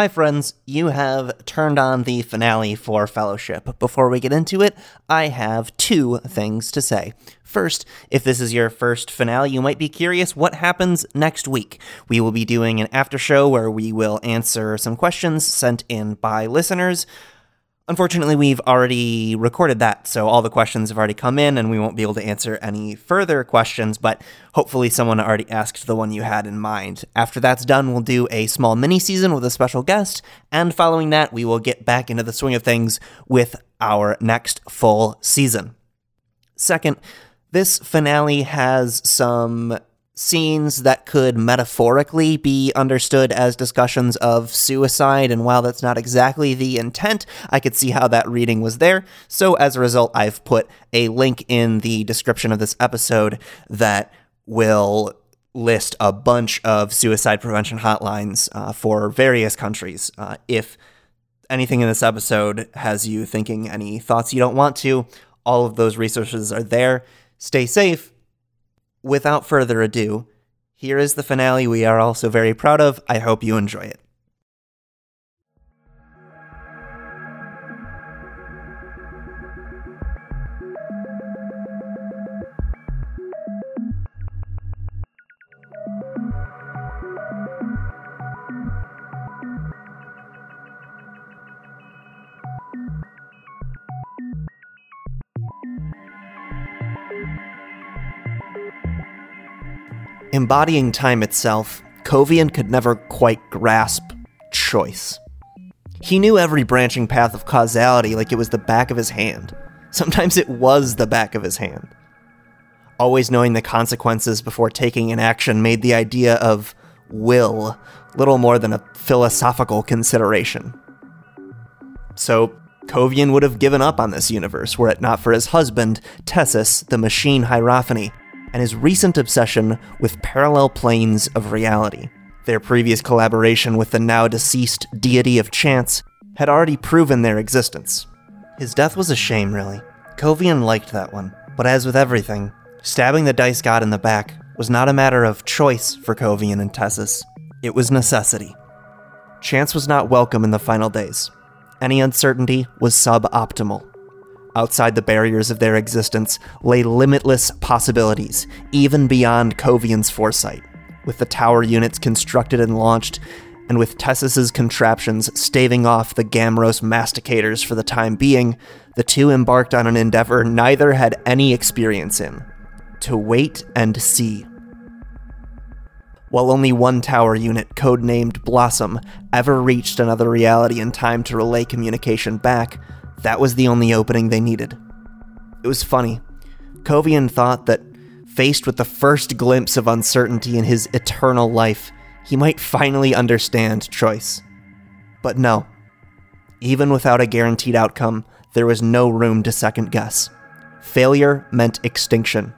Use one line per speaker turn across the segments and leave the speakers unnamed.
Hi, friends. You have turned on the finale for Fellowship. Before we get into it, I have two things to say. First, if this is your first finale, you might be curious what happens next week. We will be doing an after show where we will answer some questions sent in by listeners. Unfortunately, we've already recorded that, so all the questions have already come in, and we won't be able to answer any further questions, but hopefully, someone already asked the one you had in mind. After that's done, we'll do a small mini season with a special guest, and following that, we will get back into the swing of things with our next full season. Second, this finale has some scenes that could metaphorically be understood as discussions of suicide, and while that's not exactly the intent, I could see how that reading was there. So as a result, I've put a link in the description of this episode that will list a bunch of suicide prevention hotlines uh, for various countries. Uh, if anything in this episode has you thinking any thoughts you don't want to, all of those resources are there. Stay safe without further ado, here is the finale we are also very proud of. I hope you enjoy it. Embodying time itself, Kovian could never quite grasp choice. He knew every branching path of causality like it was the back of his hand. Sometimes it was the back of his hand. Always knowing the consequences before taking an action made the idea of will little more than a philosophical consideration. So, Kovian would have given up on this universe were it not for his husband, Tessus, the machine Hierophany, and his recent obsession with parallel planes of reality. Their previous collaboration with the now deceased deity of chance had already proven their existence. His death was a shame, really. Kovian liked that one, but as with everything, stabbing the dice god in the back was not a matter of choice for Kovian and Tessus, it was necessity. Chance was not welcome in the final days. Any uncertainty was suboptimal. Outside the barriers of their existence lay limitless possibilities, even beyond Kovian's foresight. With the tower units constructed and launched, and with Tessus's contraptions staving off the Gamros masticators for the time being, the two embarked on an endeavor neither had any experience in to wait and see. While only one tower unit, codenamed Blossom, ever reached another reality in time to relay communication back, that was the only opening they needed. It was funny. Kovian thought that, faced with the first glimpse of uncertainty in his eternal life, he might finally understand choice. But no. Even without a guaranteed outcome, there was no room to second guess. Failure meant extinction.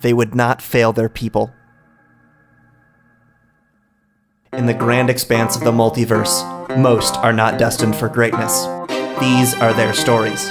They would not fail their people. In the grand expanse of the multiverse, most are not destined for greatness. These are their stories.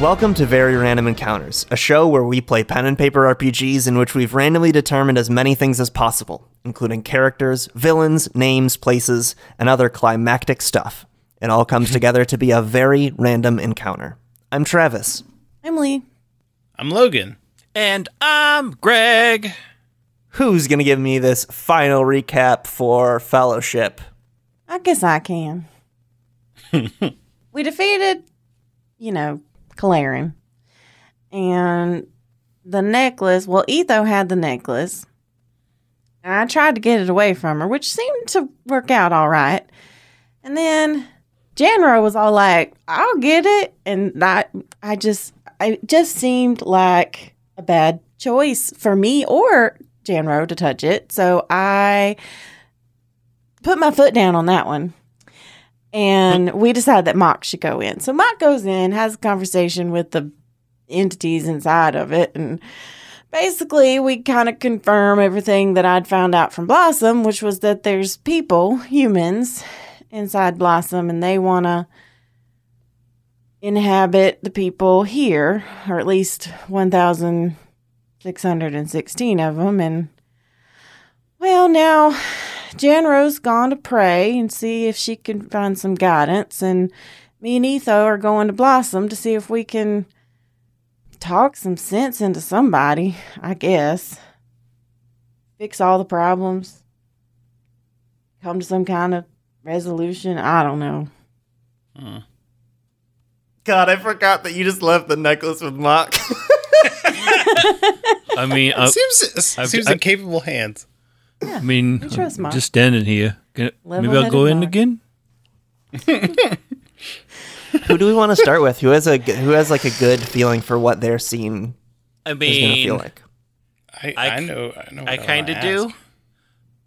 Welcome to Very Random Encounters, a show where we play pen and paper RPGs in which we've randomly determined as many things as possible, including characters, villains, names, places, and other climactic stuff. It all comes together to be a very random encounter. I'm Travis.
I'm Lee.
I'm Logan.
And I'm Greg.
Who's going to give me this final recap for Fellowship?
I guess I can. we defeated, you know, Claren. And the necklace, well, Etho had the necklace. And I tried to get it away from her, which seemed to work out all right. And then Janro was all like, I'll get it. And I, I just, I just seemed like a bad choice for me or Janro to touch it. So I put my foot down on that one. And we decided that Mock should go in. So Mock goes in, has a conversation with the entities inside of it, and basically we kind of confirm everything that I'd found out from Blossom, which was that there's people, humans, inside Blossom, and they want to inhabit the people here, or at least 1,616 of them. And well, now Janro's gone to pray and see if she can find some guidance, and me and Etho are going to Blossom to see if we can talk some sense into somebody, I guess. Fix all the problems. Come to some kind of resolution. I don't know. Hmm.
God, I forgot that you just left the necklace with Mock.
I mean, I,
seems
I've-
seems
I-
in capable hands.
I mean,
trust
I'm
Mark.
just standing here. Can, maybe I'll
Level-headed
go in
Mark.
again.
who do we want to start with? Who has a g- who has like a good feeling for what their scene
I
is going to
mean,
feel like?
I,
I
I,
c-
know I know.
I
what
kind of do.
ask.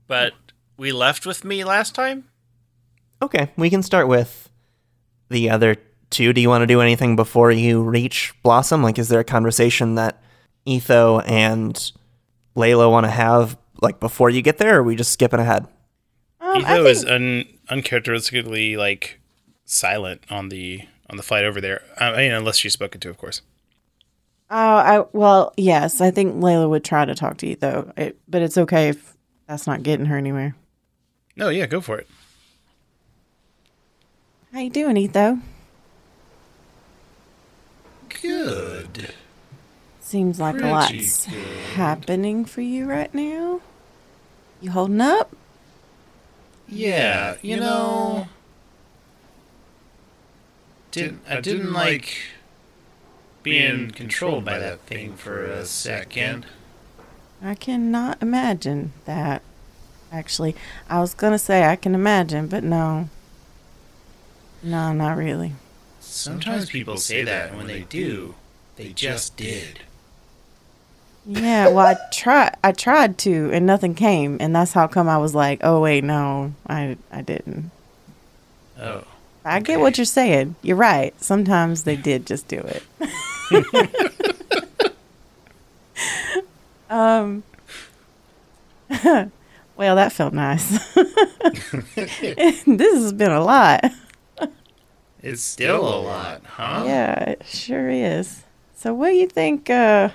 But we left with me last time.
Okay, we can start with the other two. Do you want to do anything before you reach Blossom? Like, is there a conversation that Etho and Layla want to have like before you get there, or are we just skipping ahead?
Um, I
Etho
think,
is un, uncharacteristically like silent on the on the flight over there. I mean, unless she's spoken to, of course.
Oh, I well, yes, I think Layla would try to talk to you though, it, but it's okay if that's not getting her anywhere.
No, yeah, go for it.
How you doing, Etho?
Good.
Seems like a lot's happening for you right now. You holding up?
Yeah, you know, didn't I didn't like being controlled by that thing for a second.
I cannot imagine that. Actually, I was gonna say I can imagine, but no. No, not really.
Sometimes people say that, and when they do, they just did.
Yeah, well, I tried. I tried to, and nothing came, and that's how come I was like, "Oh wait, no, I I didn't."
Oh,
I get what you're saying. You're right. Sometimes they did just do it. um. well, that felt nice. this has been a lot.
it's still a lot, huh?
Yeah, it sure is. So, what do you think? Uh,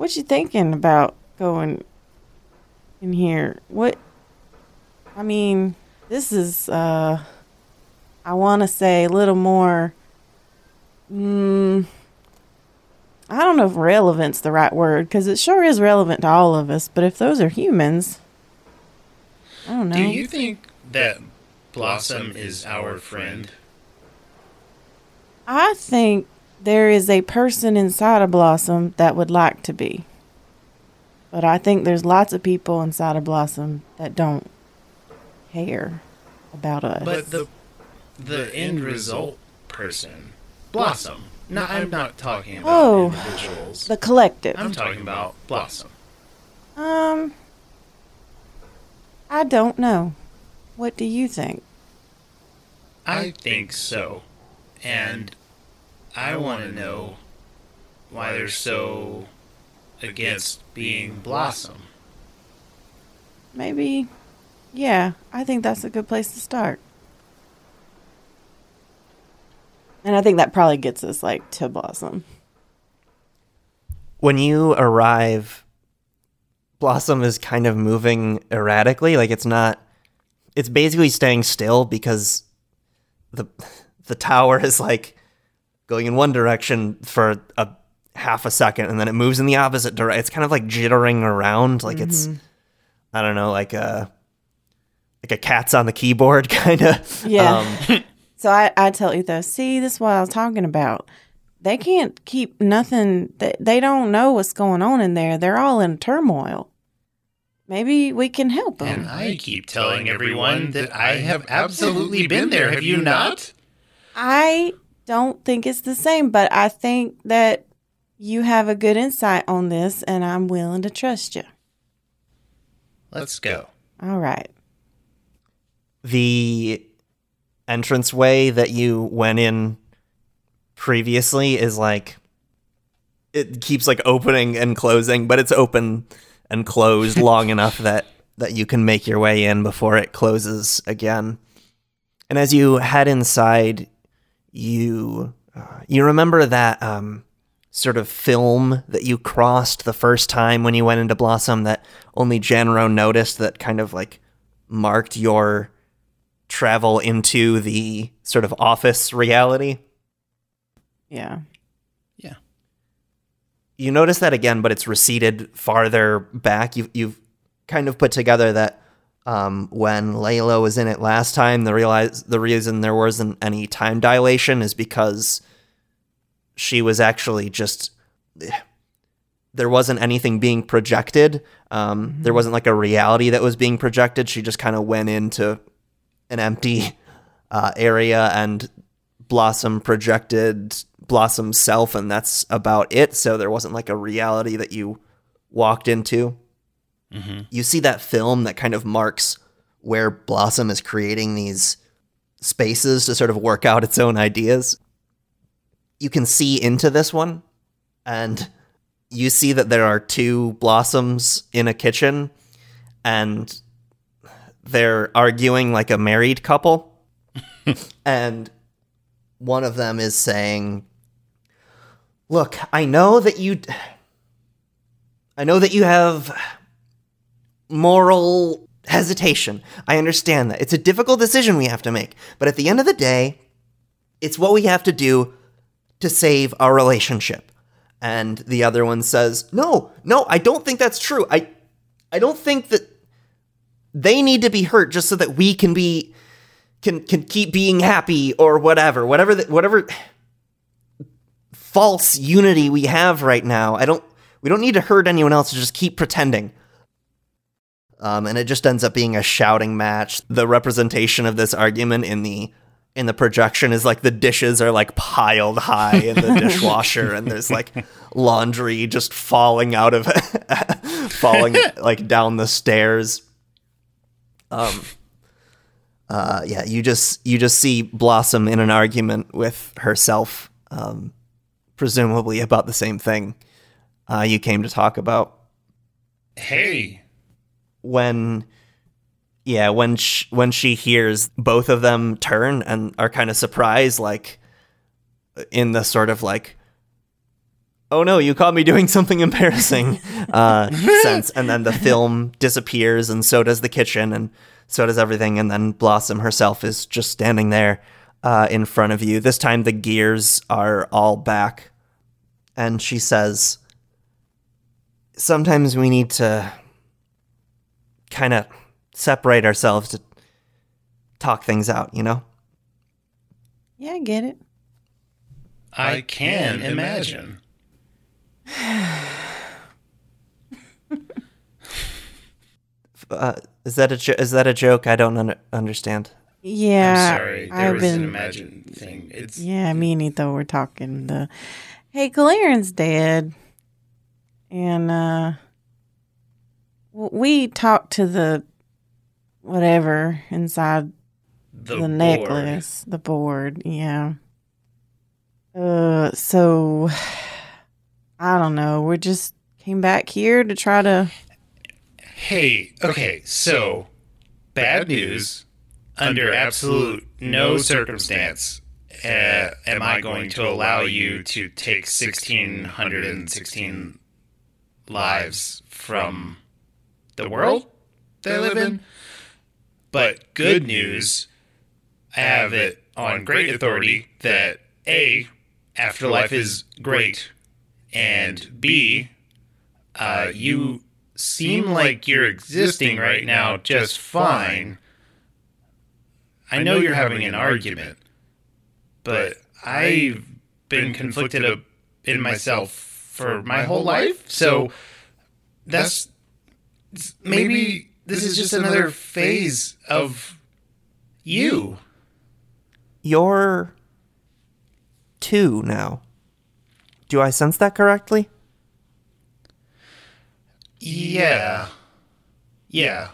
what you thinking about going in here? What? I mean, this is. Uh, I want to say a little more. Mm, I don't know if relevant's the right word because it sure is relevant to all of us. But if those are humans, I don't know.
Do you think that Blossom is our friend?
I think there is a person inside of Blossom that would like to be. But I think there's lots of people inside of Blossom that don't care about us.
But the the end result person, Blossom. No, I'm not talking about
Oh.
individuals.
the collective.
I'm talking about Blossom.
Um I don't know. What do you think?
I think so, and I want to know why they're so against being Blossom.
Maybe yeah, I think that's a good place to start. And I think that probably gets us like to Blossom.
When you arrive, Blossom is kind of moving erratically. Like it's not. It's basically staying still because the the tower is like going in one direction for a half a second and then it moves in the opposite direction. It's kind of like jittering around. Like it's I don't know, like a like a cat's on the keyboard kind of.
Yeah.
Um,
So I, I tell Etho, see, this is what I was talking about. They can't keep nothing. They, they don't know what's going on in there. They're all in turmoil. Maybe we can help them.
And I keep telling everyone that I have absolutely been there. Have you not?
I don't think it's the same, but I think that you have a good insight on this, and I'm willing to trust you.
Let's go.
All right.
the entranceway that you went in previously is like it keeps like opening and closing, but it's open and closed long enough that that you can make your way in before it closes again. And as you head inside, you uh, you remember that um, sort of film that you crossed the first time when you went into Blossom that only Janro noticed that kind of like marked your travel into the sort of office reality.
Yeah.
Yeah.
You notice that again, but it's receded farther back. You've you've kind of put together that um, when Layla was in it last time, the realize the reason there wasn't any time dilation is because she was actually just there wasn't anything being projected. Um, There wasn't like a reality that was being projected. She just kind of went into an empty uh, area and Blossom projected Blossom's self, and that's about it. So there wasn't like a reality that you walked into. Mm-hmm. You see that film that kind of marks where Blossom is creating these spaces to sort of work out its own ideas. You can see into this one, and you see that there are two blossoms in a kitchen, and they're arguing like a married couple. and one of them is saying, Look, I know that you. I know that you have moral hesitation. I understand that. It's a difficult decision we have to make. But at the end of the day, it's what we have to do to save our relationship. And the other one says, "No, no, I don't think that's true. I I don't think that they need to be hurt just so that we can be can can keep being happy or whatever. Whatever the, whatever false unity we have right now. I don't we don't need to hurt anyone else to just keep pretending. Um, and it just ends up being a shouting match. The representation of this argument in the in the projection is like the dishes are like piled high in the dishwasher, and there's like laundry just falling out of falling like down the stairs. Um. Uh, yeah, you just you just see Blossom in an argument with herself, um, presumably about the same thing uh, you came to talk about
Hey.
When yeah when sh- when she hears both of them turn and are kind of surprised like in the sort of like oh no you caught me doing something embarrassing uh sense. And then the film disappears and so does the kitchen and so does everything. And then blossom herself is just standing there uh, in front of you. This time the gears are all back. And she says sometimes we need to kind of separate ourselves to talk things out, you know?
Yeah, I get it.
I can imagine.
Uh, is that a jo- is that a joke? I don't un- understand.
Yeah.
I'm sorry. There
I've
was
been
an imagine thing. It's
Yeah, me and Etho were talking the Hey, Galarian's dead. And uh w- we talked to the whatever inside
the,
the, necklace, the board, yeah. Uh so I don't know. We just came back here to try to
Hey, okay, so bad news. Under absolute no circumstance uh, am I going to allow you to take 1,616 lives from the world they live in. But good news, I have it on great authority that A, afterlife is great, and B, uh, you seem like you're existing right now just fine. I know you're having an argument, but I've been conflicted in myself for my whole life, so that's maybe this is just another phase of you.
You're two now. Do I sense that correctly?
Yeah. Yeah.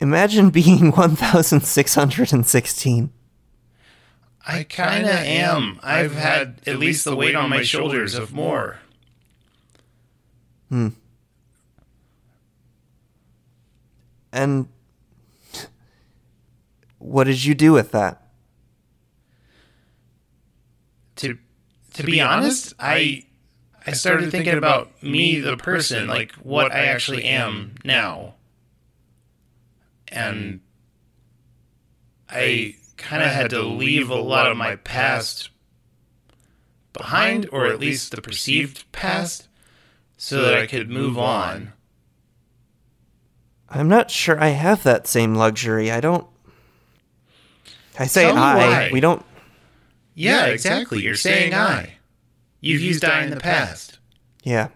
Imagine being 1,616.
I kind of am. I've had at least the weight on my shoulders of more. Hmm.
And what did you do with that?
To to be honest, I I started thinking about me the person, like what I actually am now. And I kind of had to leave a lot of my past behind or at least the perceived past so that I could move on.
I'm not sure I have that same luxury. I don't. I say
Tell
I. We don't.
Yeah, exactly. You're saying I. You've used I in the past.
Yeah.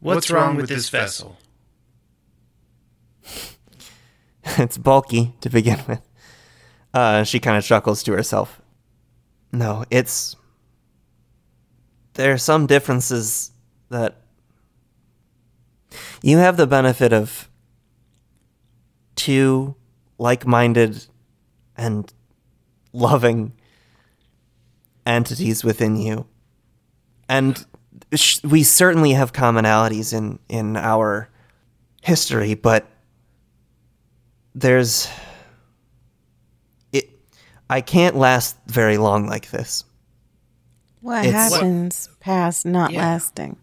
What's wrong with this vessel?
it's bulky to begin with. Uh, she kind of chuckles to herself. No, it's. There are some differences that. You have the benefit of two like minded and loving entities within you. And sh- we certainly have commonalities in, in our history, but there's it I can't last very long like this.
What
It's-
happens past not
Yeah.
lasting?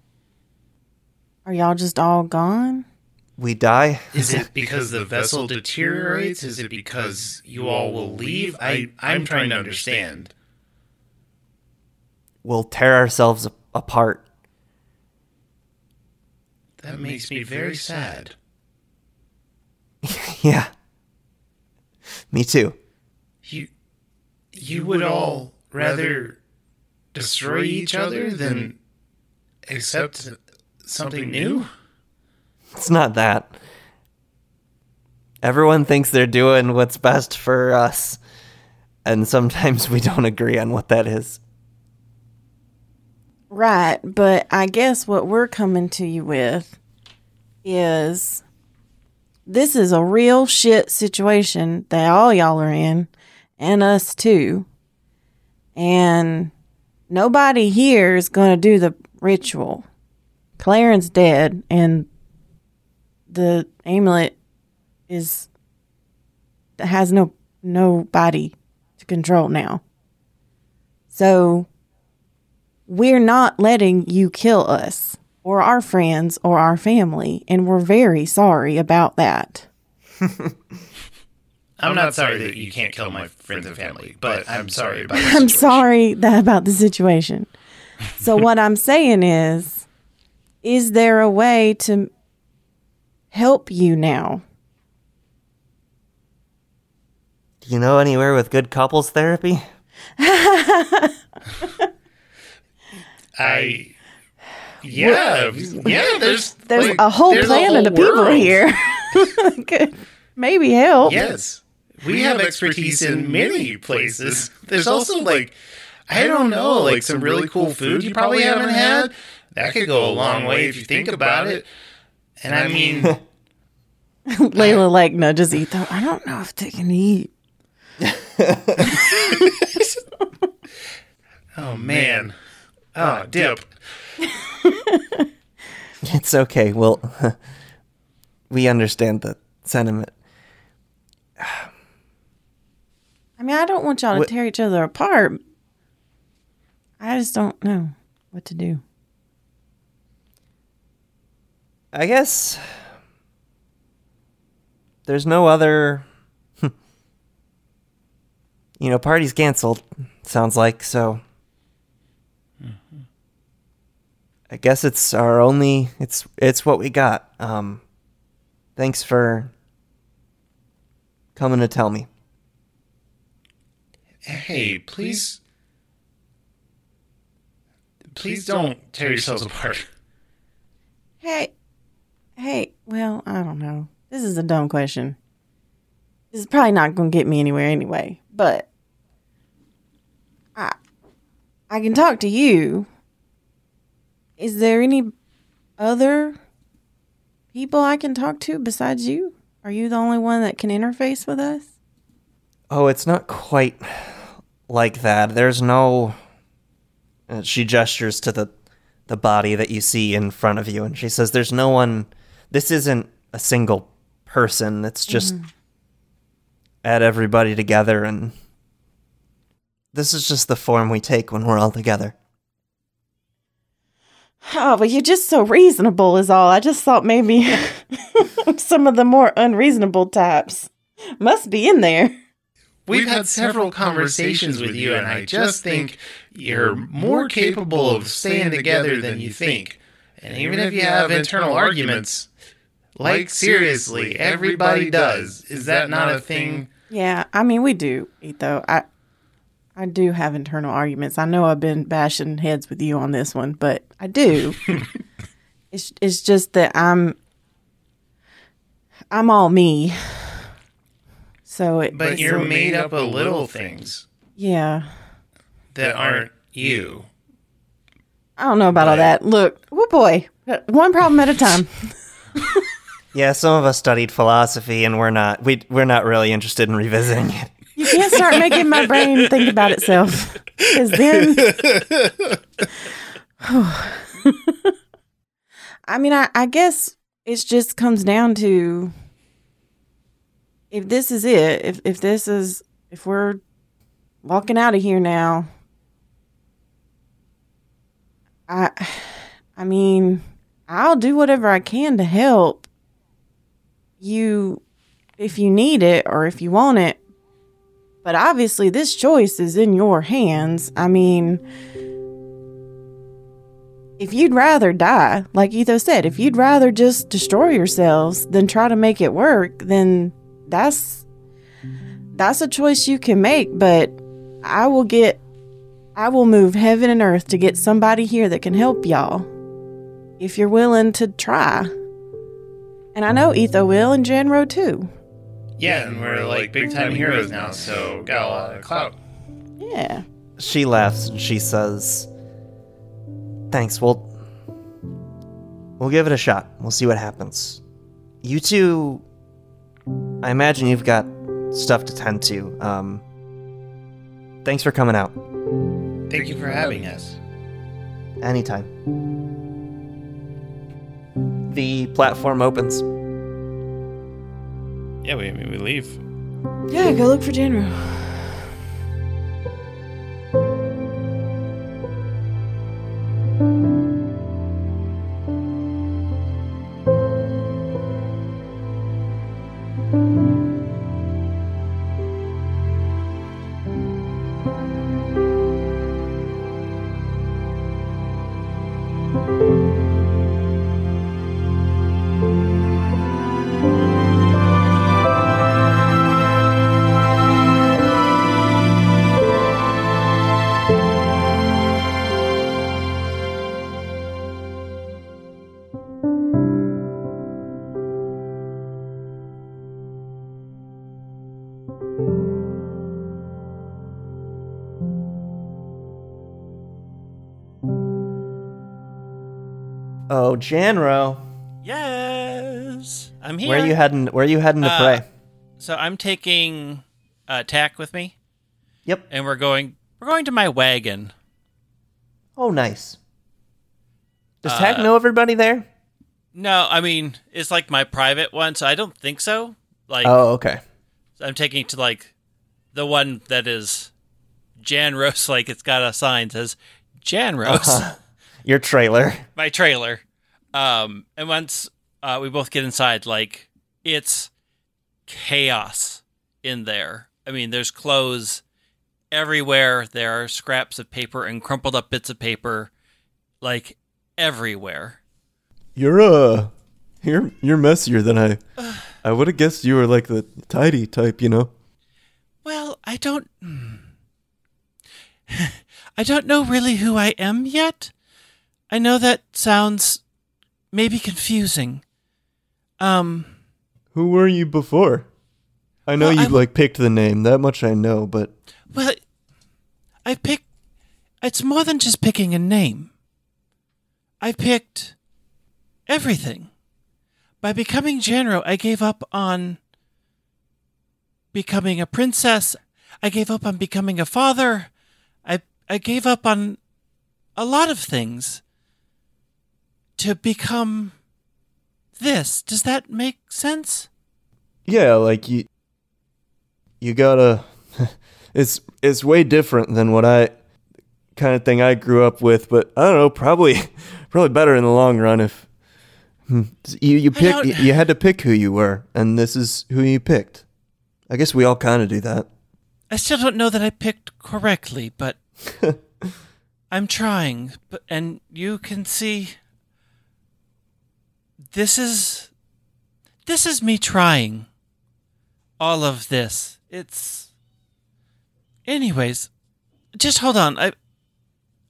Are y'all just all gone?
We die.
Is it because the vessel deteriorates? Is it because you all will leave? I, I'm trying to understand.
We'll tear ourselves apart.
That makes me very sad.
yeah. Me too.
You, you would all rather destroy each other than accept something new?
It's not that. Everyone thinks they're doing what's best for us, and sometimes we don't agree on what that is.
Right, but I guess what we're coming to you with is this is a real shit situation that all y'all are in, and us too. And nobody here is going to do the ritual. Claren's dead, and the amulet is has no nobody to control now. So we're not letting you kill us or our friends or our family, and we're very sorry about that.
I'm not sorry that you can't kill my friends and family, but I'm sorry about
I'm
situation.
sorry that about the situation. So what I'm saying is, is there a way to help you now?
Do you know anywhere with good couples therapy?
I. Yeah, yeah. There's
There's
like,
a whole
there's a
planet
whole
of people
world.
here. Could maybe help.
Yes, we have expertise in many places. There's also like, I don't know, like some really cool food you probably haven't had. That could go a long way if you think about it. And I mean,
Layla like nudges Etho. I don't know if they can eat.
oh man, oh, oh dip.
It's okay. Well, we understand the sentiment.
I mean, I don't want y'all to
What-
tear each other apart. I just don't know what to do.
I guess there's no other. you know, party's canceled. Sounds like so. I guess it's our only. It's it's what we got. Um, thanks for coming to tell me.
Hey, please, please don't tear yourselves apart.
Hey, hey, well, I don't know. This is a dumb question. This is probably not going to get me anywhere anyway, but I I can talk to you. Is there any other people I can talk to besides you? Are you the only one that can interface with us?
Oh, it's not quite like that. There's no. uh, she gestures to the the body that you see in front of you, and she says, "There's no one. This isn't a single person. It's just add everybody together, and this is just the form we take when we're all together."
Oh, but you're just so reasonable, is all. I just thought maybe some of the more unreasonable types must be in there.
We've had several conversations with you, and I just think you're more capable of staying together than you think. And even if you have internal arguments, like seriously, everybody does. Is that not a thing?
Yeah, I mean we do, Etho. I I do have internal arguments. I know I've been bashing heads with you on this one, but I do. it's it's just that I'm I'm all me. So it
But
it's
you're made up of little things
Yeah.
that aren't you.
I don't know about all that. Look, oh boy, one problem at a time.
Yeah, some of us studied philosophy, and we're not. We we're not really interested in revisiting it.
You can't start making my brain think about itself. Because then. I mean, I, I guess it just comes down to if this is it, if, if this is, if we're walking out of here now, I, I mean, I'll do whatever I can to help you if you need it or if you want it. But obviously, this choice is in your hands. I mean, if you'd rather die, like Etho said, if you'd rather just destroy yourselves than try to make it work, then that's that's a choice you can make. But I will get, I will move heaven and earth to get somebody here that can help y'all if you're willing to try. And I know Etho will and Janro too.
Yeah, and we're like big time heroes now, so got a lot of clout.
Yeah.
She laughs and she says, "Thanks. We'll we'll give it a shot. We'll see what happens. You two, I imagine you've got stuff to tend to. Um, thanks for coming out.
Thank you for having us.
Anytime." The platform opens.
Yeah, we, we leave.
Yeah, go look for Janro.
Oh, Janro,
Yes, I'm here.
where are you heading? Where are you heading to
Uh,
pray?
So I'm taking uh, Tack with me,
Yep.
and we're going. We're going to my wagon.
Oh, nice. Does
uh,
Tack know everybody there?
No, I mean it's like my private one, so I don't think so. Like
Oh, okay.
I'm taking it to like the one that is Janros. Like it's got a sign that says Janros.
Uh-huh. Your trailer.
my trailer. Um, and once uh, we both get inside, like it's chaos in there. I mean, there's clothes everywhere. There are scraps of paper and crumpled up bits of paper, like everywhere.
You're uh you're you're messier than I I would have guessed you were like the tidy type, you know.
Well, I don't. hmm. I don't know really who I am yet. I know that sounds maybe confusing. Um,
Who were you before? I know
Well,
you like picked the name, that much I know, but
well, I picked. It's more than just picking a name. I picked everything. by becoming Janro, I gave up on becoming a princess. I gave up on becoming a father. I I gave up on a lot of things to become this. Does that make sense?
Yeah, like you you gotta it's it's way different than what I kind of thing I grew up with, but I don't know, probably probably better in the long run if hmm, you you pick you, you had to pick who you were, and this is who you picked. I guess we all kind of do that.
I still don't know that I picked correctly, but I'm trying. But and you can see this is this is me trying all of this. It's Anyways, just hold on. I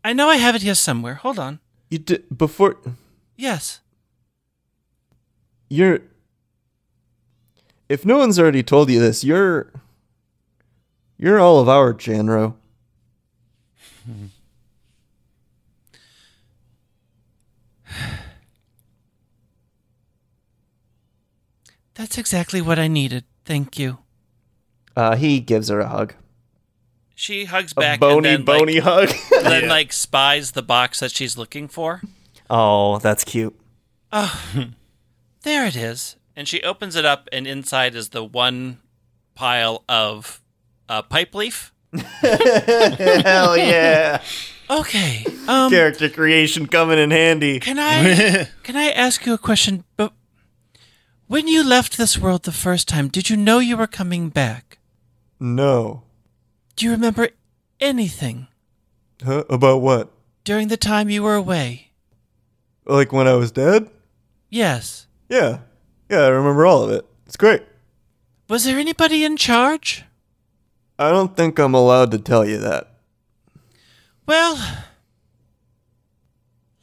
I know I have it here somewhere. Hold on.
You did before
Yes.
you're if no one's already told you this, you're you're all of our Janro.
That's exactly what I needed. Thank you.
Uh, he gives her a hug.
She hugs
A
back
bony,
and then,
bony hug.
like, then like spies the box that she's looking for.
Oh, that's cute.
Oh, There it is. And she opens it up, and inside is the one pile of uh, pipe leaf.
Hell yeah!
Okay. Um,
Character creation coming in handy.
can I can I ask you a question? But when you left this world the first time, did you know you were coming back?
no.
Do you remember anything
Huh? About what?
during the time you were away?
Like when I was dead?
Yes.
Yeah. Yeah, I remember all of it. It's great.
Was there anybody in charge?
I don't think I'm allowed to tell you that.
Well,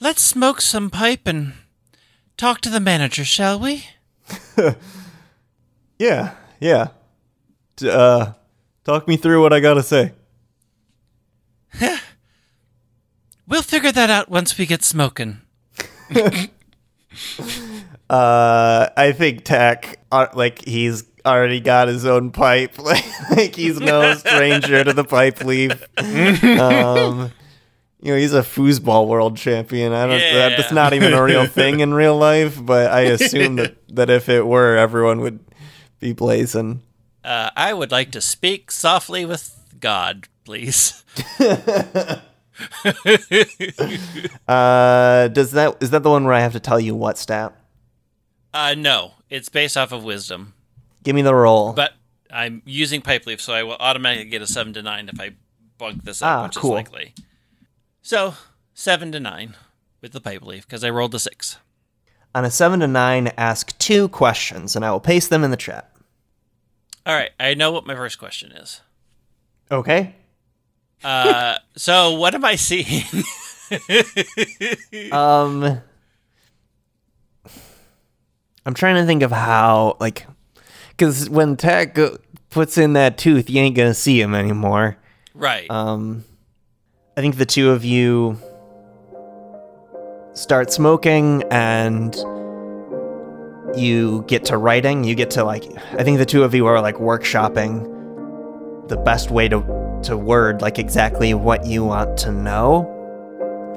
let's smoke some pipe and talk to the manager, shall we?
Yeah, yeah. Uh, talk me through what I gotta say.
We'll figure that out once we get smoking.
Uh, I think Tech, uh, like he's already got his own pipe. Like, like he's no stranger to the pipe leaf. Um, you know, he's a foosball world champion. I don't.
Yeah.
That's not even a real thing in real life, but I assume that that if it were, everyone would be blazing.
Uh, I would like to speak softly with God, please.
Uh, does that is that the one where I have to tell you what stat?
Uh, no, it's based off of wisdom,
Give me the roll.
but I'm using pipe leaf, so I will automatically get a seven to nine if I bunk this up,
Ah,
which
cool.
is likely. So seven to nine with the pipe leaf because I rolled a six.
On a seven to nine, ask two questions, and I will paste them in the chat.
All right, I know what my first question is.
Okay.
Uh, so what am I seeing?
Um, I'm trying to think of how, like, because when Tech puts in that tooth, you ain't gonna see him anymore.
right.
Um, I think the two of you start smoking, and you get to writing. You get to like, I think the two of you are like workshopping the best way to to word like exactly what you want to know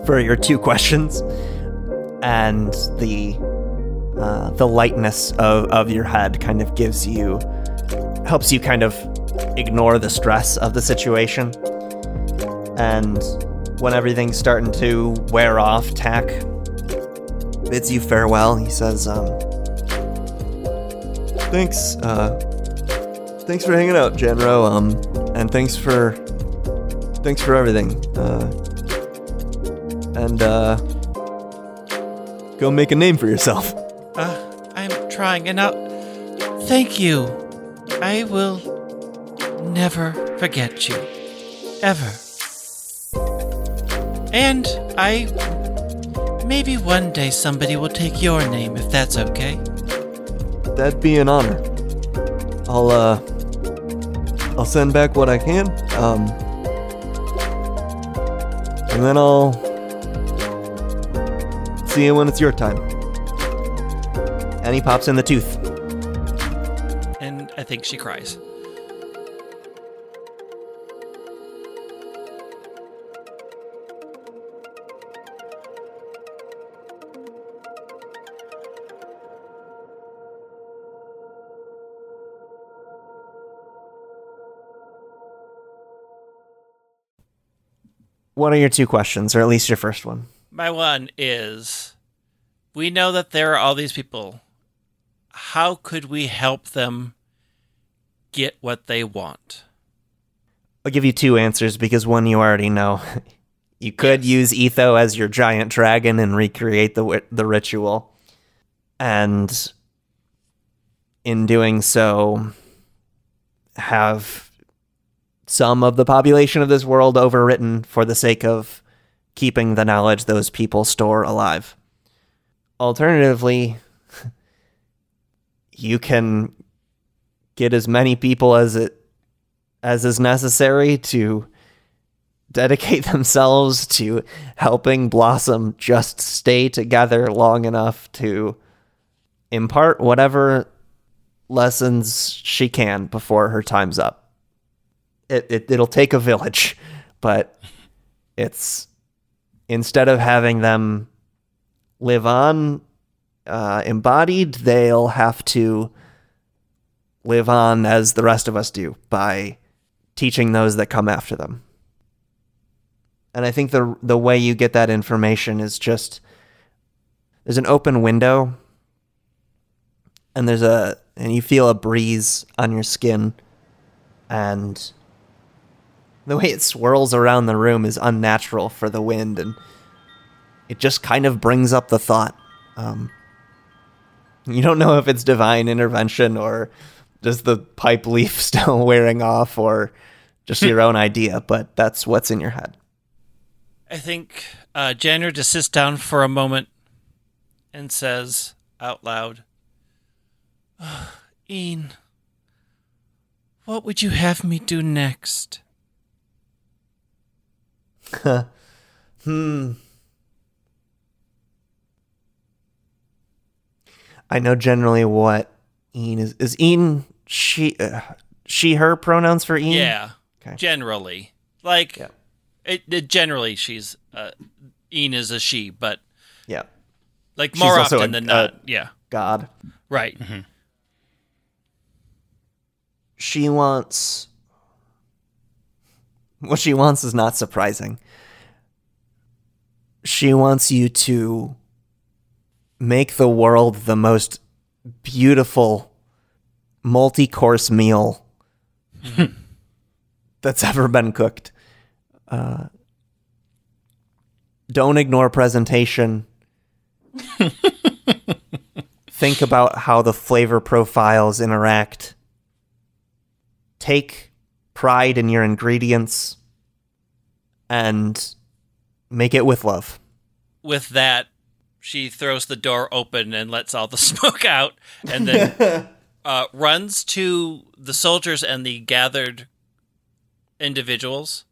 for your two questions, and the uh, the lightness of, of your head kind of gives you helps you kind of ignore the stress of the situation. And when everything's starting to wear off, Tack bids you farewell. He says, um,
Thanks, uh, thanks for hanging out, Janro. Um, and thanks for, thanks for everything. Uh, and uh, go make a name for yourself.
Uh, I'm trying, and now, thank you. I will never forget you, ever. And I, maybe one day somebody will take your name if that's okay.
That'd be an honor. I'll uh, I'll send back what I can. Um, and then I'll see you when it's your time.
and he pops in the tooth.
And I think she cries.
What are your two questions, or at least your first one?
My one is we know that there are all these people. How could we help them get what they want?
I'll give you two answers because one you already know. You could use Etho as your giant dragon and recreate the the ritual, and in doing so, have some of the population of this world overwritten for the sake of keeping the knowledge those people store alive. Alternatively, you can get as many people as it as is necessary to dedicate themselves to helping Blossom just stay together long enough to impart whatever lessons she can before her time's up. It, it it'll take a village, but it's instead of having them live on uh, embodied, they'll have to live on as the rest of us do by teaching those that come after them. And I think the the way you get that information is just there's an open window and there's a and you feel a breeze on your skin and the way it swirls around the room is unnatural for the wind and it just kind of brings up the thought um, you don't know if it's divine intervention or just the pipe leaf still wearing off or just your own idea but that's what's in your head
I think uh, Janro just sits down for a moment and says out loud, Ian, what would you have me do next?
Hmm. I know generally what Ian is. Is Ian she uh, she her pronouns for Ian?
Yeah,
Okay.
generally. Like,
Yeah.
it, it- generally, she's, uh, Ian is a she, but
Yeah.
like
She's
more often
a-
than
a-
not. yeah,
God.
right. Mm-hmm.
She wants what she wants is not surprising. She wants you to make the world the most beautiful multi-course meal that's ever been cooked. Uh, don't ignore presentation. Think about how the flavor profiles interact. Take pride in your ingredients and make it with love.
With that, she throws the door open and lets all the smoke out, and then uh, runs to the soldiers and the gathered individuals.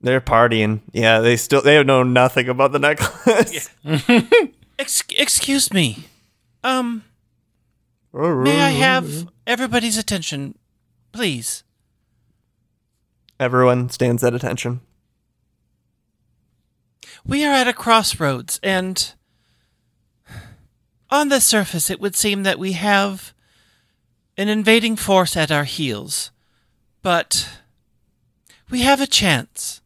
They're partying. Yeah, they still they know nothing about the necklace.
Ex- excuse me. Um, may I have everybody's attention, please?
Everyone stands at attention.
We are at a crossroads, and on the surface, it would seem that we have an invading force at our heels, but we have a chance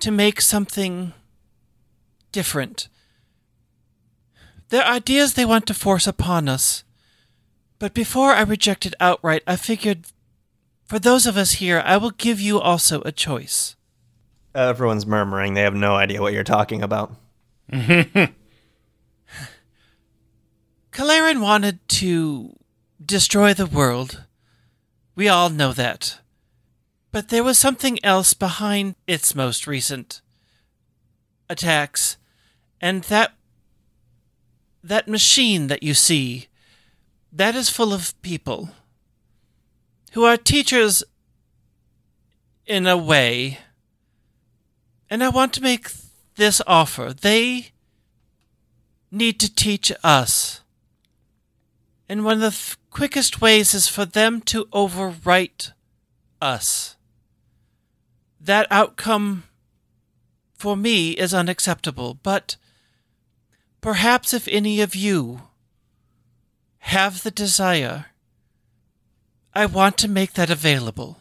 to make something different. There are ideas they want to force upon us, but before I reject it outright, I figured for those of us here, I will give you also a choice.
Everyone's murmuring. They have no idea what you're talking about.
Kalaran wanted to destroy the world. We all know that. But there was something else behind its most recent attacks, and that that machine that you see, that is full of people who are teachers in a way. And I want to make this offer. They need to teach us And one of the th- quickest ways is for them to overwrite us. That outcome for me is unacceptable, but perhaps if any of you have the desire, I want to make that available.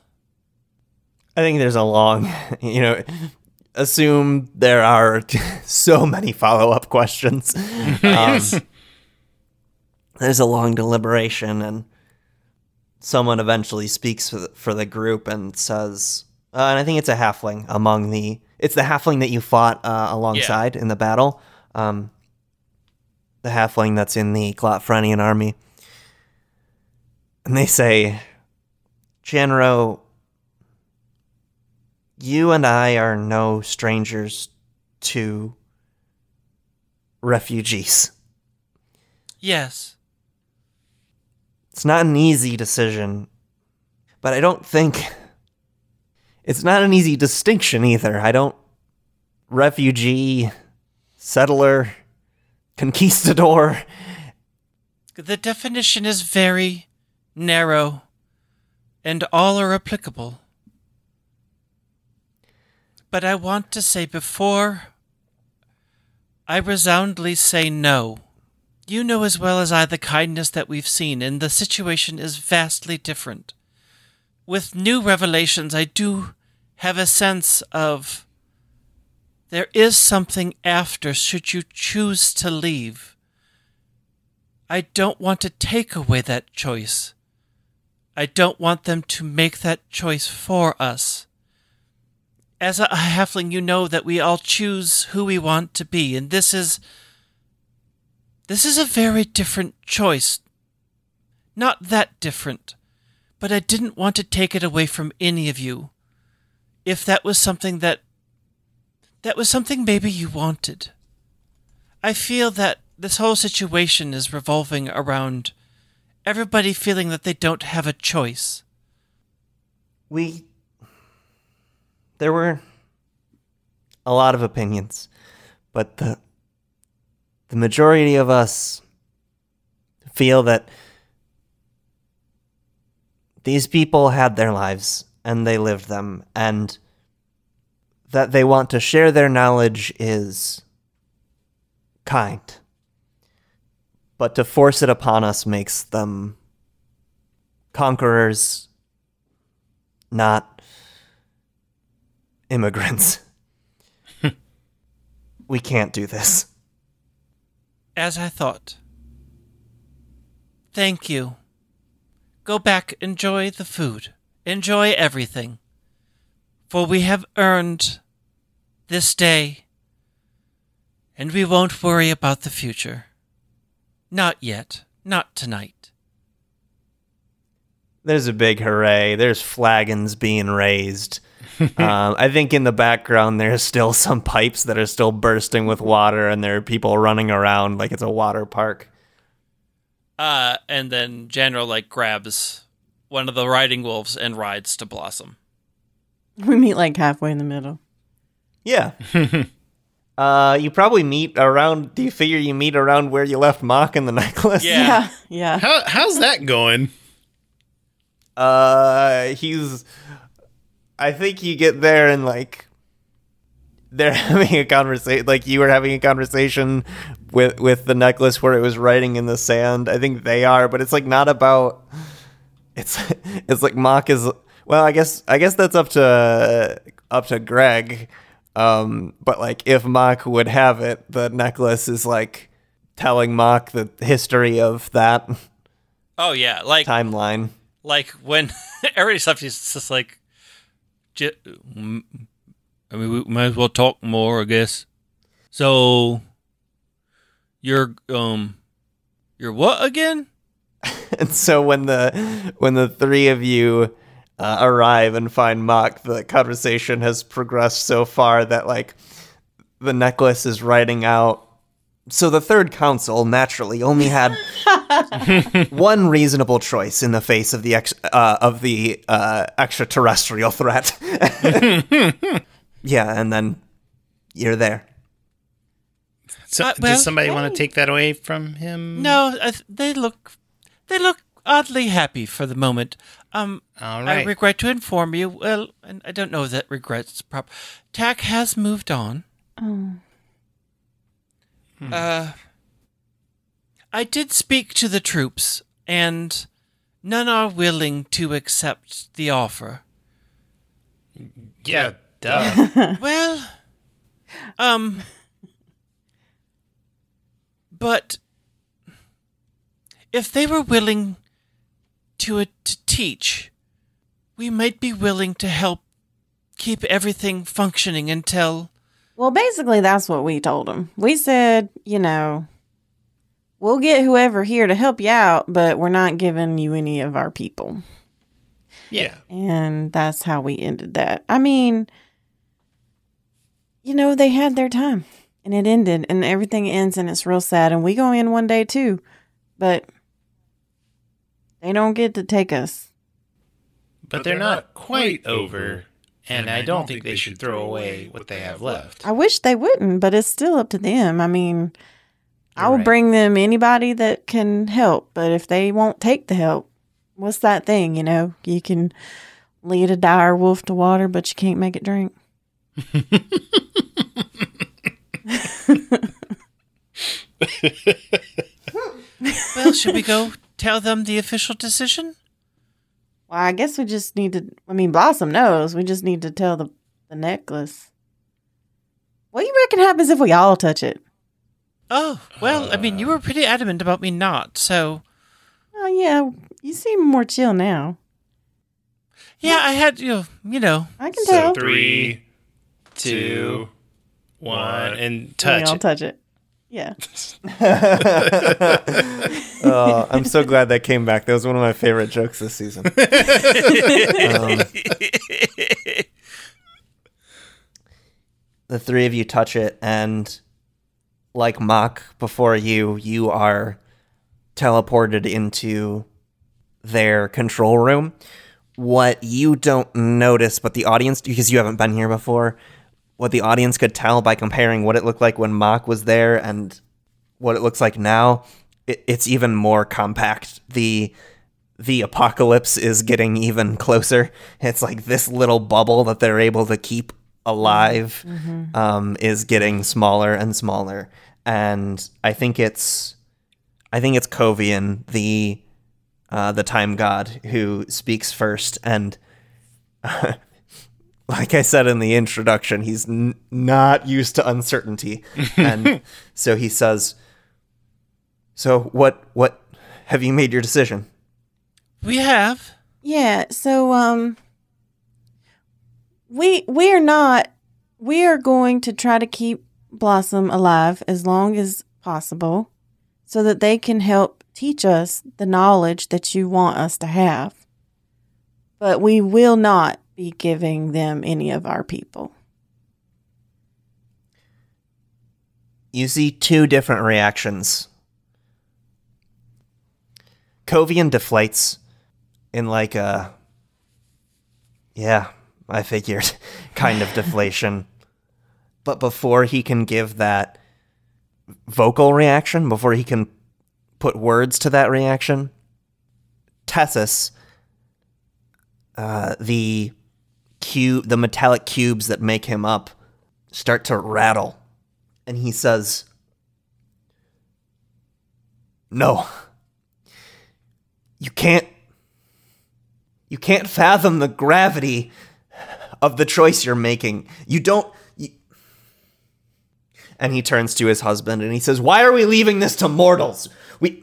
I think there's a long, you know, assume there are so many follow up questions. Um, there's a long deliberation, and someone eventually speaks for the, for the group and says, uh, and I think it's a halfling among the, it's the halfling that you fought uh, alongside in the battle. Um, the halfling that's in the Glotfrenian army. And they say, Janro, you and I are no strangers to refugees.
Yes.
It's not an easy decision, but I don't think it's not an easy distinction either. I don't refugee, settler, conquistador.
The definition is very narrow, and all are applicable. But I want to say before I resoundly say no, you know as well as I the kindness that we've seen, and the situation is vastly different. With new revelations, I do have a sense of there is something after should you choose to leave. I don't want to take away that choice. I don't want them to make that choice for us. As a halfling, you know that we all choose who we want to be, and this is. This is a very different choice. Not that different, but I didn't want to take it away from any of you. If that was something that. that was something maybe you wanted. I feel that this whole situation is revolving around everybody feeling that they don't have a choice.
We. There were a lot of opinions, but the. the majority of us feel that these people had their lives and they lived them, and that they want to share their knowledge is kind. But to force it upon us makes them conquerors, not immigrants. we can't do this.
As I thought. Thank you. Go back, enjoy the food, enjoy everything. For we have earned this day, and we won't worry about the future. Not yet, not tonight.
There's a big hooray. There's flagons being raised. um, I think in the background there's still some pipes that are still bursting with water, and there are people running around like it's a water park.
Uh, and then General like grabs one of the riding wolves and rides to Blossom.
We meet like halfway in the middle.
Yeah. uh, you probably meet around. Do you figure you meet around where you left Mock and the necklace?
Yeah.
Yeah, yeah.
How how's that going?
Uh, he's. I think you get there and like. They're having a conversation, like you were having a conversation with with the necklace where it was writing in the sand. I think they are, but it's like not about. It's it's like Mock is well. I guess I guess that's up to up to Greg. Um, but like if Mock would have it, the necklace is like telling Mock the history of that
Oh yeah, like
timeline.
like when everybody stuff is just like j- I mean we might as well talk more I guess so you're um you're what again
And so when the when the three of you uh, arrive and find Mock, the conversation has progressed so far that like the necklace is writing out. So the third council naturally only had one reasonable choice in the face of the ex- uh, of the uh, extraterrestrial threat. yeah, and then you're there.
So,
Uh, well,
does somebody want to take that away from him?
no I th- they look they look oddly happy for the moment. Um,
All
I regret to inform you. Well, and I don't know that regret's proper. Tack has moved on.
Oh.
Uh, I did speak to the troops, and none are willing to accept the offer.
yeah, duh.
well, um, but if they were willing to, uh, to teach, we might be willing to help keep everything functioning until.
Well, basically, that's what we told him. We said, you know, we'll get whoever here to help you out, but we're not giving you any of our people.
yeah.
And that's how we ended that. I mean, you know, they had their time and it ended and everything ends and it's real sad. And we go in one day too, but they don't get to take us.
But they're not quite over, and I don't think they should throw away what they have left.
I wish they wouldn't, but it's still up to them. I mean, I
You're
will
right.
bring them anybody that can help, but if they won't take the help, what's that thing, you know? You can lead a dire wolf to water, but you can't make it drink.
Well, should we go tell them the official decision?
Well, I guess we just need to. I mean, Blossom knows. We just need to tell the the necklace. What do you reckon happens if we all touch it?
Oh, well, I mean, you were pretty adamant about me not, so.
Oh yeah, you seem more chill now.
Yeah, I had, you know, you know
I can
So
tell.
three, two, one, and touch.
We
touch
all
it.
touch it. Yeah.
Uh, I'm so glad that came back. That was one of my favorite jokes this season. Um, the three of you touch it, and like Mock before you, you are teleported into their control room. What you don't notice, but the audience, because you haven't been here before, what the audience could tell by comparing what it looked like when Mock was there and what it looks like now, it, it's even more compact. The the apocalypse is getting even closer. It's like this little bubble that they're able to keep alive um, is getting smaller and smaller. And I think it's I think it's Kovian, the uh, the time god, who speaks first. And like I said in the introduction, he's n- not used to uncertainty, and so he says, "So what? What have you made your decision?"
we have.
Yeah, so um we we're not we are going to try to keep Blossom alive as long as possible so that they can help teach us the knowledge that you want us to have. But we will not be giving them any of our people.
you see two different reactions. Kovian deflates in like a yeah, I figured kind of deflation. But before he can give that vocal reaction, before he can put words to that reaction, Tessus, uh, the cube, the metallic cubes that make him up, start to rattle and he says, No. You can't. You can't fathom the gravity of the choice you're making. You don't. You... And he turns to his husband and he says, Why are we leaving this to mortals? We.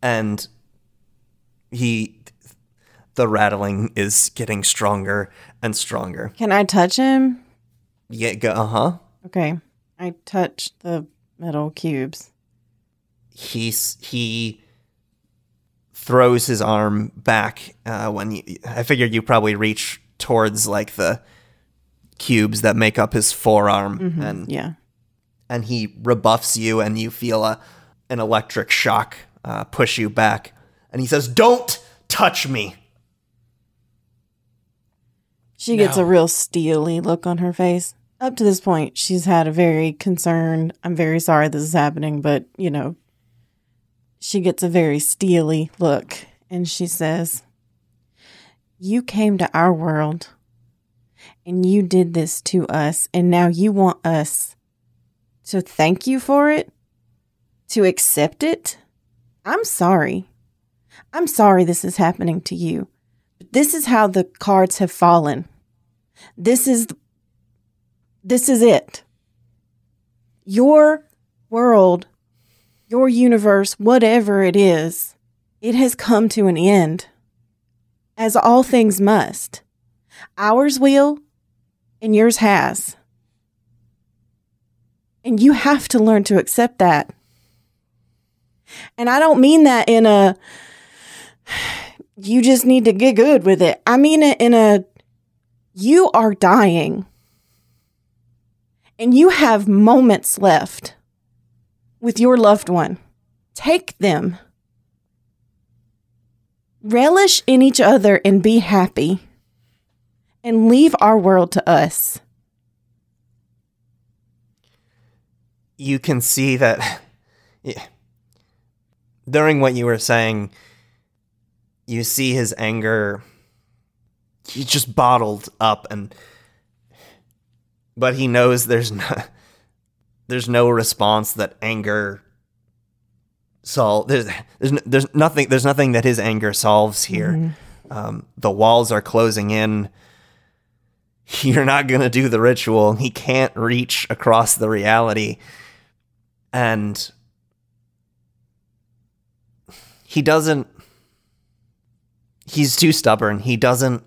And he. The rattling is getting stronger and stronger.
Can I touch him?
Yeah, uh huh.
Okay. I touch the metal cubes.
he's he throws his arm back uh, when you, I figured you probably reach towards like the cubes that make up his forearm and
Yeah.
and he rebuffs you and you feel a an electric shock uh, push you back and he says don't touch me
She gets
No.
a real steely look on her face. Up to this point, she's had a very concerned, I'm very sorry this is happening, but, you know, she gets a very steely look and she says, You came to our world and you did this to us, and now you want us to thank you for it, to accept it. I'm sorry. I'm sorry this is happening to you. This is how the cards have fallen. This is this is it. Your world, your universe, whatever it is, it has come to an end. As all things must. Ours will, and yours has. And you have to learn to accept that. And I don't mean that in a, you just need to get good with it. I mean it in a, you are dying. And you have moments left with your loved one. Take them. Relish in each other and be happy and leave our world to us.
You can see that yeah. during what you were saying, you see his anger. He's just bottled up, and but he knows there's no there's no response that anger solve. There's there's there's nothing there's nothing that his anger solves here. Um, the walls are closing in you're not going to do the ritual. He can't reach across the reality. And he doesn't, he's too stubborn. He doesn't,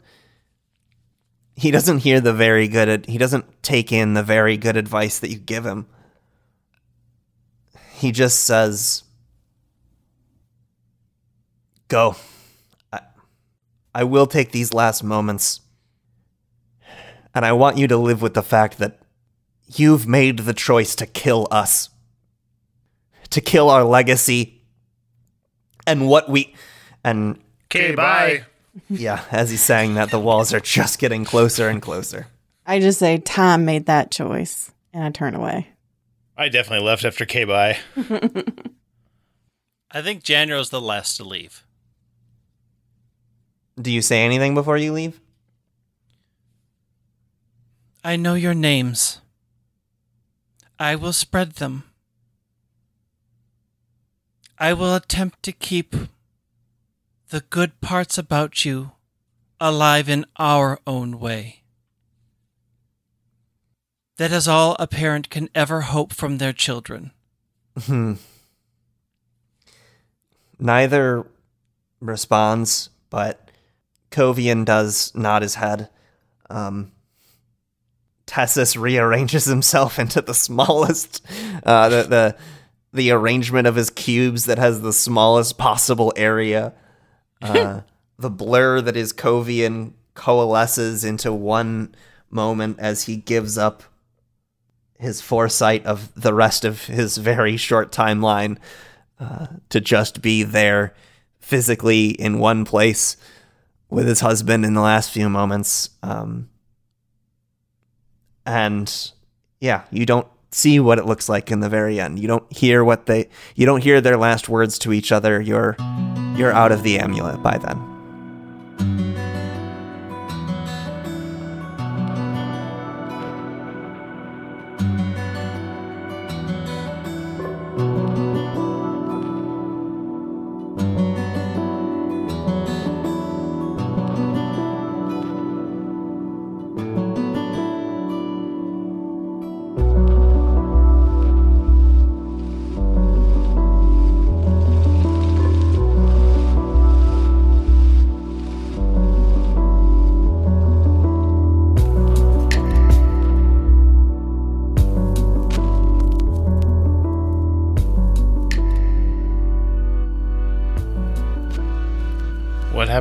he doesn't hear the very good, he doesn't take in the very good advice that you give him. He just says, Go. I, I will take these last moments and I want you to live with the fact that you've made the choice to kill us, to kill our legacy, and what we. And
Okay, bye.
yeah, as he's saying that, the walls are just getting closer and closer.
I just say, time made that choice, and I turn away.
I definitely left after K bye.
I think Janro's the last to leave.
Do you say anything before you leave?
I know your names. I will spread them. I will attempt to keep the good parts about you alive in our own way. That is all a parent can ever hope from their children.
Hmm. Neither responds, but Kovian does nod his head. Um, Tessus rearranges himself into the smallest, uh, the, the the arrangement of his cubes that has the smallest possible area. Uh, the blur that is Kovian coalesces into one moment as he gives up his foresight of the rest of his very short timeline uh, to just be there physically in one place with his husband in the last few moments. Um, and yeah, you don't see what it looks like in the very end. You don't hear what they you don't hear their last words to each other. You're you're out of the amulet by then.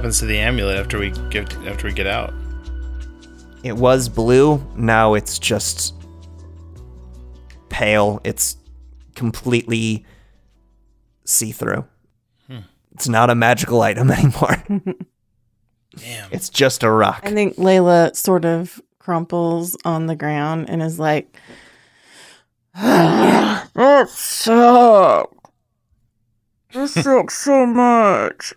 Happens to the amulet after we get after we get out?
It was blue, now it's just pale. It's completely see-through. Hmm. It's not a magical item anymore.
Damn.
it's just a rock.
I think Layla sort of crumples on the ground and is like, "That sucked." This sucks so much.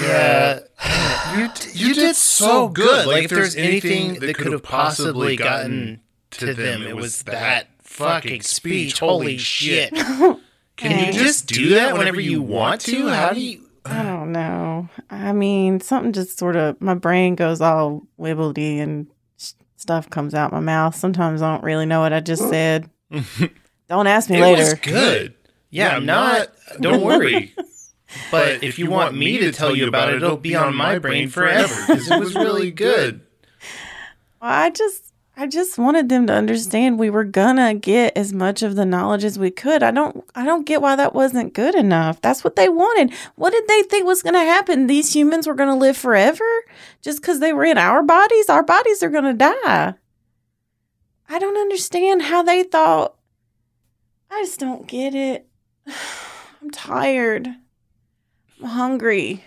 Yeah, you you did so good. Like if there's anything that could have possibly gotten to them, it was that fucking speech. Holy shit! Can you just do that whenever you want to? How do you?
I don't know. I mean, something just sort of my brain goes all wibbly and s- stuff comes out my mouth. Sometimes I don't really know what I just said. don't ask me
It
later.
was good. Yeah, I'm not. Don't worry. But if you want me to tell you about it, it'll be on my brain forever because it was really good.
I just I just wanted them to understand we were gonna get as much of the knowledge as we could. I don't I don't get why that wasn't good enough. That's what they wanted. What did they think was gonna happen? These humans were gonna live forever just because they were in our bodies? Our bodies are gonna die. I don't understand how they thought. I just don't get it. I'm tired. I'm hungry.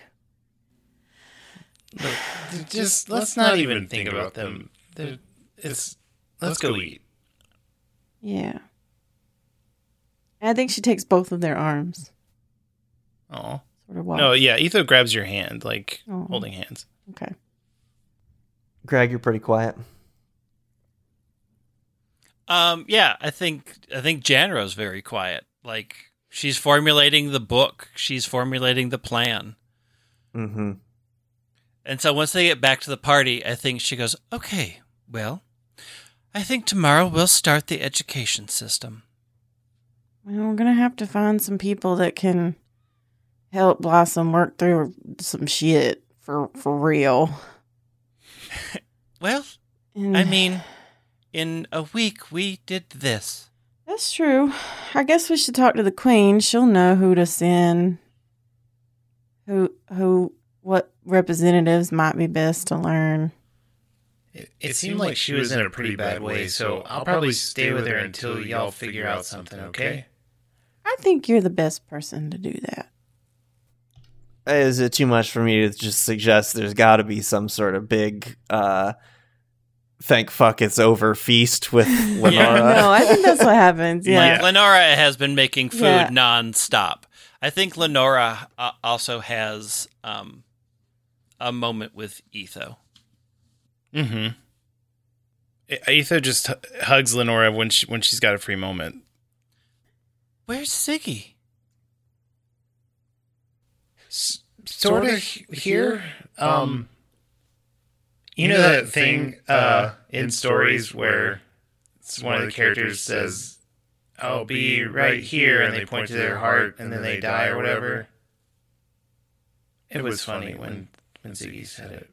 Just let's not even think about them. They're- It's let's go eat.
Yeah. I think she takes both of their arms.
Oh
Sort of walk.
no, yeah. Etho grabs your hand, like
Oh.
holding hands.
Okay.
Greg, you're pretty quiet.
Um, yeah, I think I think Janro's very quiet. Like she's formulating the book, she's formulating the plan.
Mm-hmm.
And so once they get back to the party, I think she goes, "Okay, well, I think tomorrow we'll start the education system."
Well, we're gonna have to find some people that can help Blossom work through some shit for for real.
Well,
And
I mean, in a week we did this.
That's true. I guess we should talk to the queen. She'll know who to send. Who who what representatives might be best to learn.
It, it seemed like she was in a pretty bad way, so I'll probably stay with her until y'all figure out something. Okay?
I think you're the best person to do that.
Is it too much for me to just suggest there's got to be some sort of big, uh, thank fuck it's over feast with Lenora?
no, I think that's what happens. Yeah.
Like Lenora has been making food
Yeah.
nonstop. I think Lenora uh, also has um, a moment with Etho.
Mm-hmm. Etho just h- hugs Lenora when she when she's got a free moment.
Where's Ziggy?
S- sort of here. Um, you know that thing uh, in stories where it's one of the characters says, "I'll be right here," and they point to their heart, and then they die or whatever. It was funny when when Ziggy said it.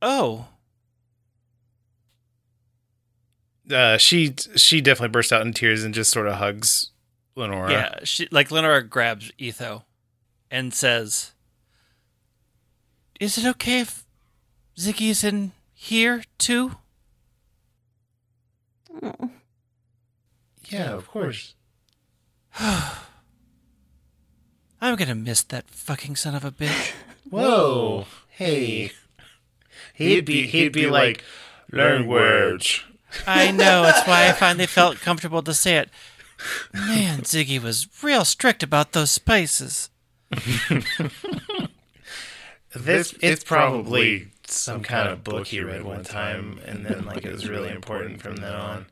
Oh,
Uh, she she definitely burst out in tears and just sort of hugs Lenora.
yeah. She like Lenora grabs Etho and says, "Is it okay if Ziggy's in here too?"
Oh.
yeah, of course.
I'm gonna miss that fucking son of a bitch.
Whoa, hey. He'd be he'd be like language.
I know. It's why I finally felt comfortable to say it. Man, Ziggy was real strict about those spices.
This it's probably some kind of book he read one time, and then like it was really important from then on.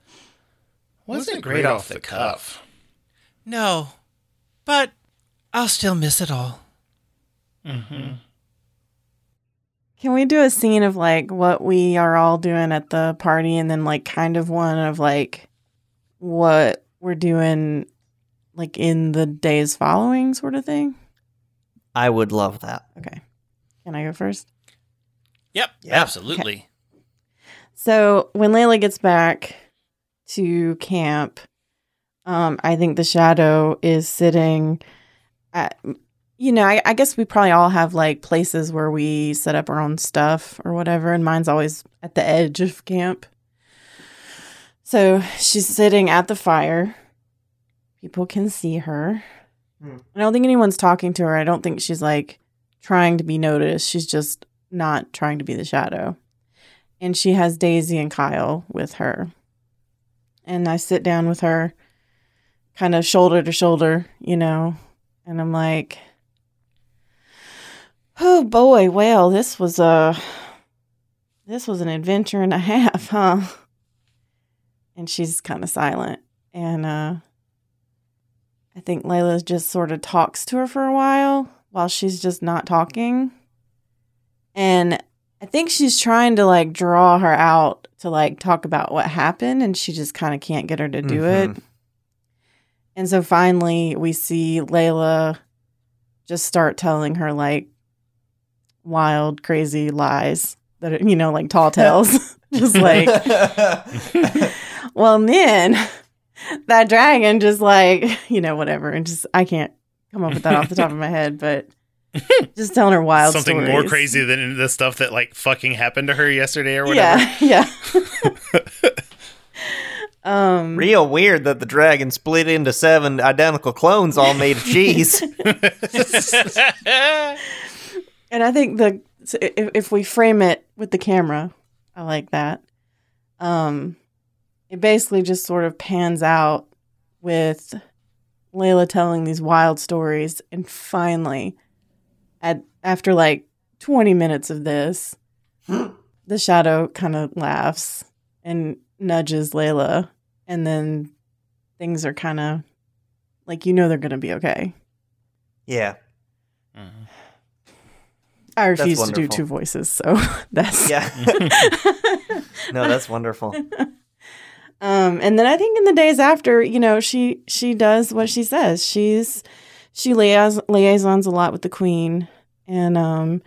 Wasn't great off the cuff.
No, but I'll still miss it all. Mm-hmm.
Can we do a scene of like what we are all doing at the party and then like kind of one of like what we're doing like in the days following sort of thing?
I would love that.
Okay. Can I go first?
Yep,
Yeah.
absolutely.
So when Layla gets back to camp, um, I think the shadow is sitting at you know, I, I guess we probably all have like places where we set up our own stuff or whatever, and mine's always at the edge of camp. So she's sitting at the fire. People can see her.
Hmm.
I don't think anyone's talking to her. I don't think she's like trying to be noticed. She's just not trying to be the shadow and she has Daisy and Kyle with her. And I sit down with her kind of shoulder to shoulder, you know. And I'm like, oh boy, well, this was a this was an adventure and a half, huh? And she's kind of silent, and uh, I think Layla just sort of talks to her for a while while she's just not talking, and I think she's trying to like draw her out to like talk about what happened, and she just kind of can't get her to do
Mhm.
it. And so finally, we see Layla just start telling her like wild, crazy lies that are, you know, like tall tales. just like, well, and then that dragon just like, you know, whatever. And just, I can't come up with that off the top of my head, but just telling her wild
Something more crazy than the stuff that like fucking happened to her yesterday or whatever.
Yeah, yeah. um,
Real weird that the dragon split into seven identical clones all made of cheese.
and I think the if, if we frame it with the camera, I like that. Um, it basically just sort of pans out with Layla telling these wild stories, and finally, at after like twenty minutes of this, the shadow kind of laughs and nudges Layla, and then things are kind of like you know they're gonna be okay.
yeah.
I refuse to do two voices, so that's
Yeah. no, that's wonderful.
Um, and then I think in the days after, you know, she she does what she says. She's she liais- liaisons a lot with the queen, and um,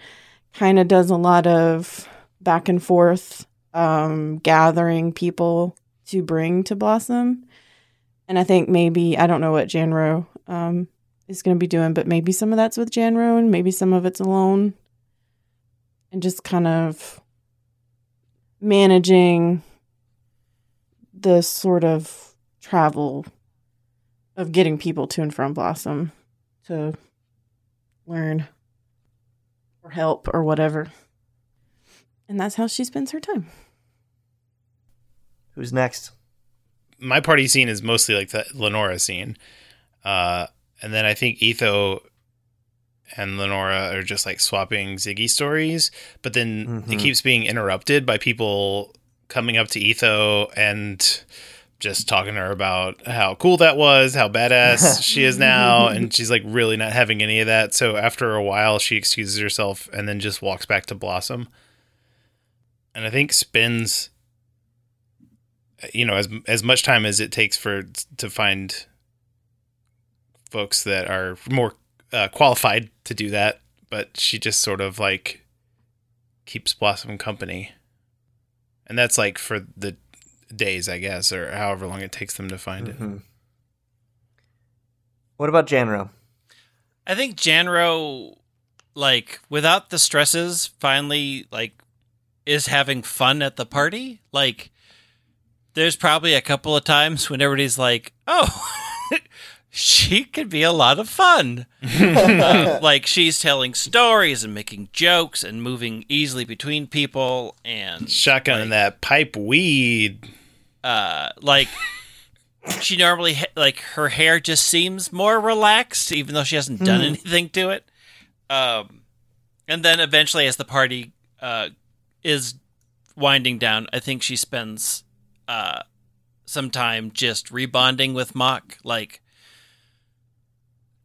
kind of does a lot of back and forth, um, gathering people to bring to Blossom. And I think maybe I don't know what Janro um is going to be doing, but maybe some of that's with Janro, and maybe some of it's alone, and just kind of managing the sort of travel of getting people to and from Blossom to learn or help or whatever. And that's how she spends her time.
Who's next?
my party scene is mostly like the Lenora scene. Uh, and then I think Etho and Lenora are just like swapping Ziggy stories, but then it
Mhm.
keeps being interrupted by people coming up to Etho and just talking to her about how cool that was, how badass she is now, and she's like really not having any of that. So after a while, she excuses herself and then just walks back to Blossom. And I think spends you know as as much time as it takes for to find folks that are more uh, qualified to do that but she just sort of like keeps blossom company and that's like for the days i guess or however long it takes them to find it
Mhm. What about Janro?
I think Janro, like, without the stresses, finally, like, is having fun at the party. Like, there's probably a couple of times when everybody's like, oh, she could be a lot of fun. Uh, like, she's telling stories and making jokes and moving easily between people. And,
shotgun and that pipe weed
uh, like, she normally, ha- like, her hair just seems more relaxed, even though she hasn't done anything to it. Um, and then eventually, as the party uh, is winding down, I think she spends uh, some time just rebonding with Mock, like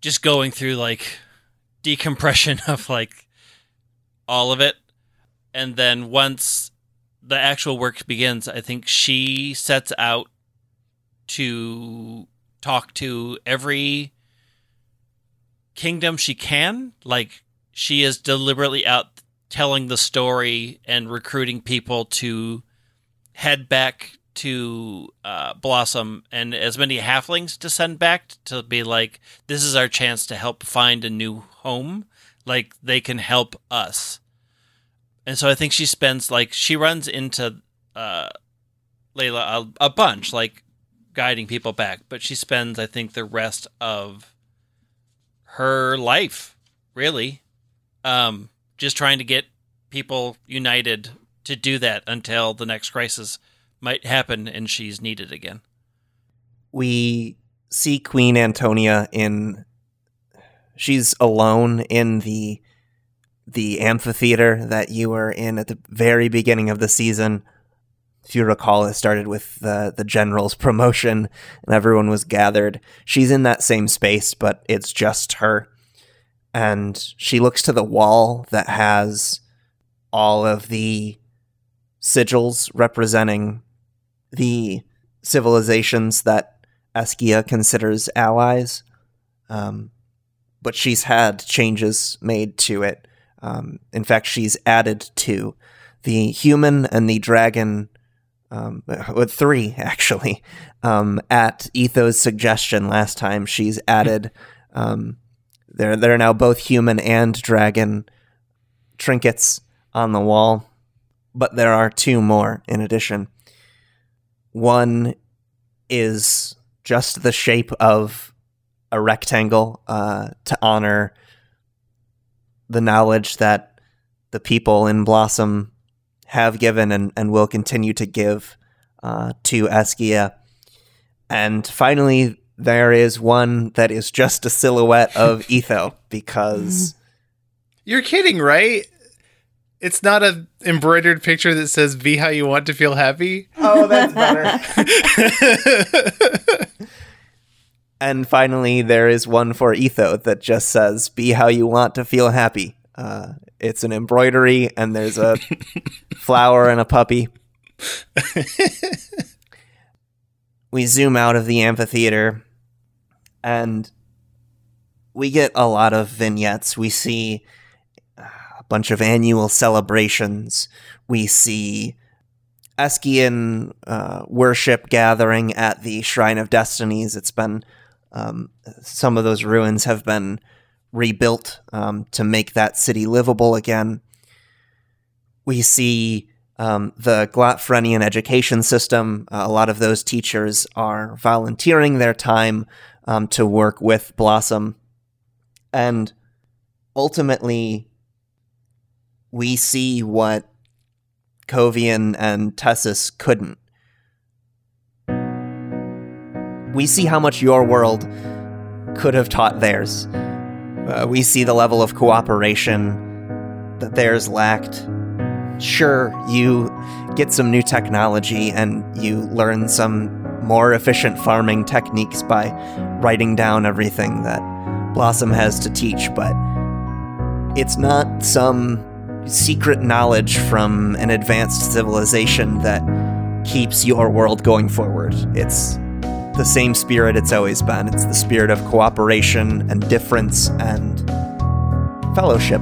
just going through like decompression of like all of it. And then once the actual work begins, I think she sets out to talk to every kingdom she can. Like she is deliberately out telling the story and recruiting people to head back to uh, Blossom and as many halflings to send back to be like, this is our chance to help find a new home. Like they can help us. And so I think she spends like she runs into uh, Layla a, a bunch, like guiding people back, but she spends I think the rest of her life really um, just trying to get people united to do that until the next crisis might happen and she's needed again.
we see Queen Antonia in she's alone in the the amphitheater that you were in at the very beginning of the season. If you recall, it started with the the general's promotion and everyone was gathered. She's in that same space, but it's just her. And she looks to the wall that has all of the sigils representing the civilizations that Eskia considers allies. Um, but she's had changes made to it. Um, in fact, she's added to the human and the dragon, um, with three actually, um, at Etho's suggestion last time. She's added, um, they're, they're now both human and dragon trinkets on the wall, but there are two more in addition. One is just the shape of a rectangle uh, to honor the knowledge that the people in Blossom have given and, and will continue to give uh, to Eskia. And finally, there is one that is just a silhouette of Etho because.
You're kidding, right? It's not a embroidered picture that says "Be how you want to feel happy."
Oh, that's better. and finally, there is one for Etho that just says "Be how you want to feel happy." Uh, it's an embroidery, and there's a flower and a puppy. we zoom out of the amphitheater, and we get a lot of vignettes. We see bunch of annual celebrations. We see Eskian uh, worship gathering at the Shrine of Destinies. It's been um, some of those ruins have been rebuilt um, to make that city livable again. We see um, the Glotfrenian education system. Uh, a lot of those teachers are volunteering their time um, to work with Blossom. And ultimately, we see what Kovian and Tessus couldn't. We see how much your world could have taught theirs. Uh, we see the level of cooperation that theirs lacked. Sure, you get some new technology and you learn some more efficient farming techniques by writing down everything that Blossom has to teach, but it's not some secret knowledge from an advanced civilization that keeps your world going forward. It's the same spirit it's always been. It's the spirit of cooperation and difference and fellowship.